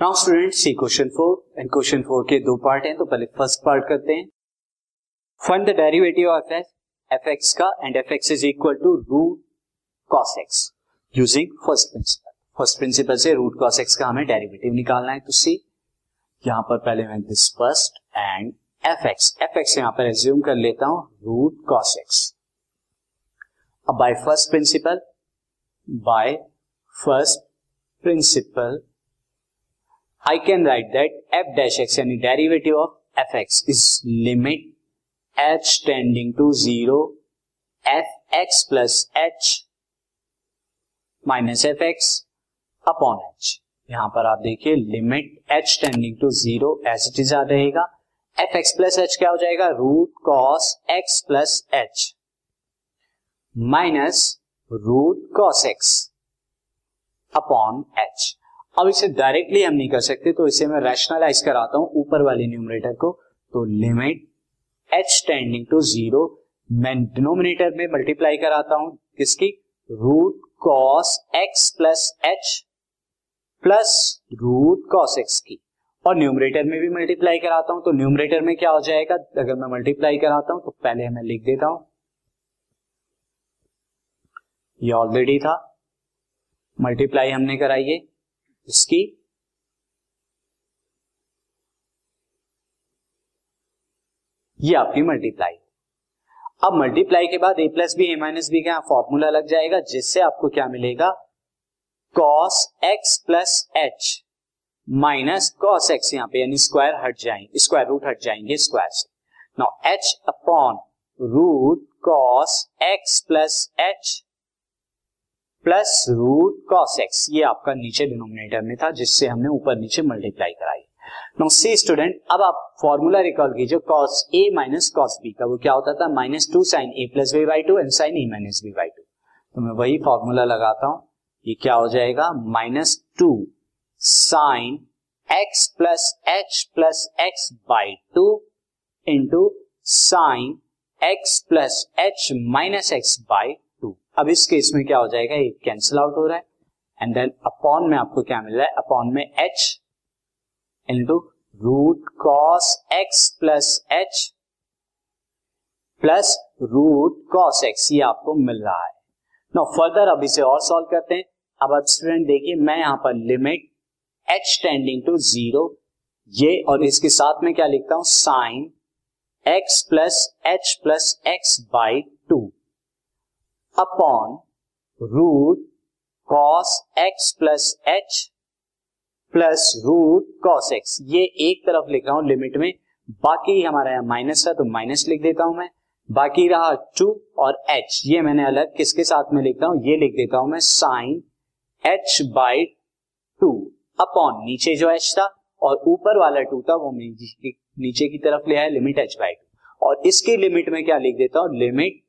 Now student see question four and question four के दो part हैं तो पहले फ़र्स्ट पार्ट करते हैं. Find the derivative of f f x का and f x is equal to root cos x using first principle first principle से root cos x का हमें डेरिवेटिव निकालना है तो सी यहाँ पर पहले मैं this first and f x f x यहाँ पर एज्यूम कर लेता हूँ रूट कॉस एक्स अब by first principle by first principle I can write that f dash x यानी derivative of f x is limit h tending to zero f x plus h minus f x upon h यहाँ पर आप देखिए limit h tending to zero as it is आ रहेगा f x plus h क्या हो जाएगा? Root cos x plus h minus root cos x upon h अब इसे डायरेक्टली हम नहीं कर सकते तो इसे मैं रैशनलाइज कराता हूँ ऊपर वाले न्यूमरेटर को। तो limit h tending to zero मैं डिनोमिनेटर में मल्टीप्लाई कराता हूँ। किसकी? Root cos x plus h plus root cos x की। और न्यूमरेटर में भी मल्टीप्लाई कराता हूँ तो न्यूमरेटर में क्या हो जाएगा? अगर मैं मल्टीप्लाई कराता हूँ तो पहले मैं लिख देता हूँ। ये ऑलरेडी था। मल्टीप्लाई हमने कराई है। इसकी ये आपकी मल्टीप्लाई अब मल्टीप्लाई के बाद a plus b a minus b का फॉर्मूला लग जाएगा, जिससे आपको क्या मिलेगा? Cos x plus h minus cos x यहाँ पे, यानी स्क्वायर हट जाएँगे स्क्वायर रूट हट जाएँगे स्क्वायर से। Now h upon root cos x plus h plus root cos x, ये आपका नीचे डिनोमिनेटर में था, जिससे हमने ऊपर नीचे मल्टीप्लाई कराई। नो सी स्टूडेंट अब आप फॉर्मूला रिकॉल कीजिए cos a minus cos b का, वो क्या होता था? Minus two sine a plus b by two and sine a minus b by two तो मैं वही फॉर्मूला लगाता हूँ, ये क्या हो जाएगा? Minus two sine x plus h plus x by two into sine x plus h minus x by अब इस केस में क्या हो जाएगा? ये कैंसिल आउट हो रहा है। एंड देन अपॉन में आपको क्या मिल रहा है? अपॉन में h into root cos x plus h plus root cos x ये आपको मिल रहा है। नो फर्दर अब इसे और सॉल्व करते हैं। अब अब स्टूडेंट देखिए, मैं यहाँ पर limit h tending to zero ये और इसके साथ में क्या लिखता हूँ? Sine x plus h plus x by upon root cos x plus h plus root cos x ये एक तरफ़ लिख रहा हूँ लिमिट में, बाकी हमारा यहाँ माइनस है तो माइनस लिख देता हूँ मैं। बाकी रहा टू और एच ये मैंने अलग किसके साथ में लिखता हूँ? ये लिख देता हूँ मैं sine h by two upon नीचे जो एच था और ऊपर वाला टू था, वो नीचे की तरफ़ ले आया लिमिट एच बाई टू और इसकी लिमिट में क्या लिख देता हूँ? लिमिट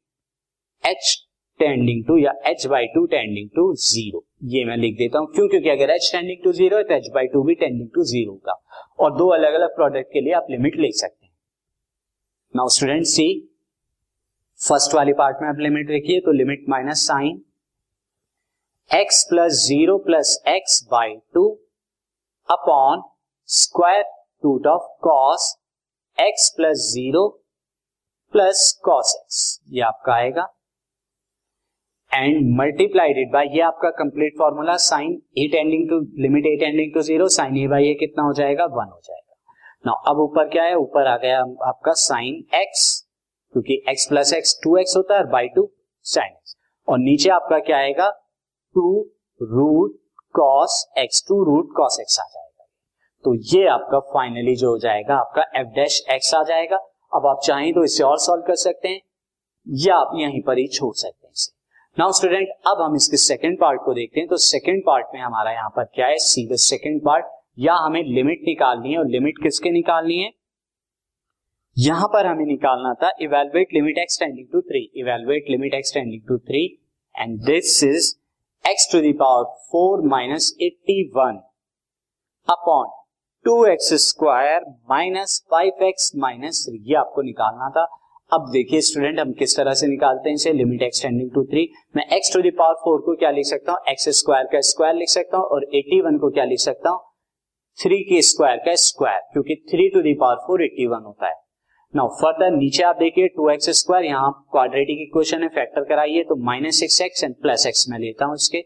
एच टेंडिंग टू या h by two tending to zero ये मैं लिख देता हूँ, क्यों? क्योंकि अगर एच टेंडिंग टू ज़ीरो है तो एच बाई टू भी टेंडिंग टू ज़ीरो का और दो अलग अलग प्रोडक्ट के लिए आप लिमिट ले सकते हैं। नाउ स्टूडेंट सी फ़र्स्ट वाली पार्ट में आप लिमिट रखिए तो limit minus sine x plus zero plus x by two upon square root of cos x plus zero plus cos x ये आपका आएगा। एंड मल्टीप्लाइड इट बाय ये आपका complete formula sine a tending to limit a tending to zero sine a by a कितना हो जाएगा? One हो जाएगा। नाउ अब ऊपर क्या है? ऊपर आ गया आपका साइन एक्स क्योंकि x plus x two x होता है बाई टू साइन एक्स और नीचे आपका क्या आएगा? Two root cos x two root cos x आ जाएगा। तो ये आपका फाइनली जो हो जाएगा, आपका एफ़ डैश एक्स आ जाएगा। अब आप चाहें तो इसे और सॉल्व कर सकते हैं, या आप यहीं पर ही छोड़ सकते हैं। नाउ स्टूडेंट अब हम इसके सेकंड पार्ट को देखते हैं। तो सेकंड पार्ट में हमारा यहाँ पर क्या है? सी द सेकंड पार्ट या हमें लिमिट निकालनी है और लिमिट किसके निकालनी है? यहाँ पर हमें निकालना था evaluate limit x tending to three evaluate limit x tending to three and this is x to the power four minus eighty one upon two x square minus five x minus three ये आपको निकालना था। अब देखिए student हम किस तरह से निकालते हैं इसे? Limit x tending to three मैं x to the power four को क्या लिख सकता हूँ? एक्स स्क्वायर का स्क्वायर लिख सकता हूँ और एटी वन को क्या लिख सकता हूँ? थ्री के स्क्वायर का स्क्वायर क्योंकि three to the power four eighty one होता है। नाउ फर्दर नीचे आप देखिए टू एक्स स्क्वायर यहाँ क्वाड्रेटिक इक्वेशन है फैक्टर कराइए तो minus six x and plus x में लेता हूँ इसके।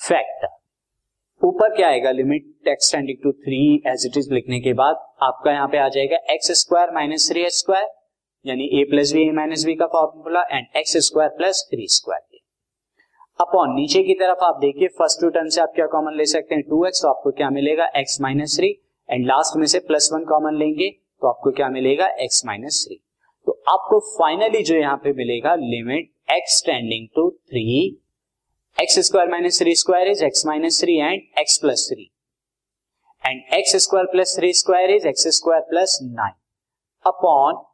फैक्टर ऊपर क्या आएगा? Limit x tending to three as it is लिखने के बाद आपका यहाँ पे आ जाएगा x square minus three square यानी a plus b a minus b का formula and x square plus three square upon नीचे की तरफ़ आप देखिए फ़र्स्ट टू टर्म से आप क्या कॉमन ले सकते हैं? टू एक्स तो आपको क्या मिलेगा? X minus three and last में से प्लस वन कॉमन लेंगे तो आपको क्या मिलेगा? एक्स माइनस थ्री तो आपको फाइनली जो यहाँ पे मिलेगा limit x tending to three x square minus three square is x minus three and x plus three and x square plus three square is x square plus nine upon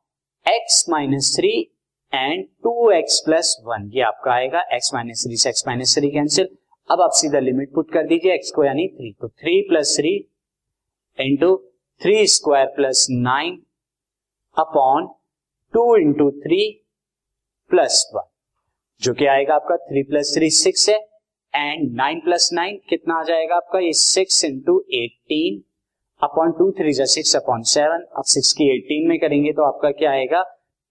x minus three and two x plus one ये आपका आएगा x minus three से x minus three cancel अब आप सीधा limit put कर दीजिए x को यानी थ्री तो three plus three into three square plus nine upon two into three plus one जो कि आएगा आपका थ्री प्लस थ्री सिक्स है एंड नाइन प्लस नाइन कितना आ जाएगा आपका? ये six into eighteen upon two three जा सिक्स अपॉन सेवन। अब सिक्स की एटीन में करेंगे तो आपका क्या आएगा?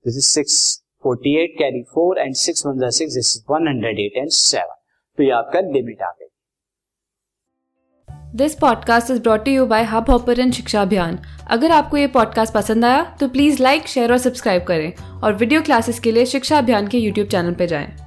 This is six forty eight carry four and six one six this is one hundred eight and seven तो ये आपका लिमिट आ गई this podcast is brought you by Hub Hopper Shiksha Abhiyan अगर आपको ये पॉडकास्ट पसंद आया तो प्लीज़ लाइक शेयर और सब्सक्राइब करें। और वीडियो क्लासेस के लिए शिक्षा अभियान के यूट्यूब चैनल पर जाएँ।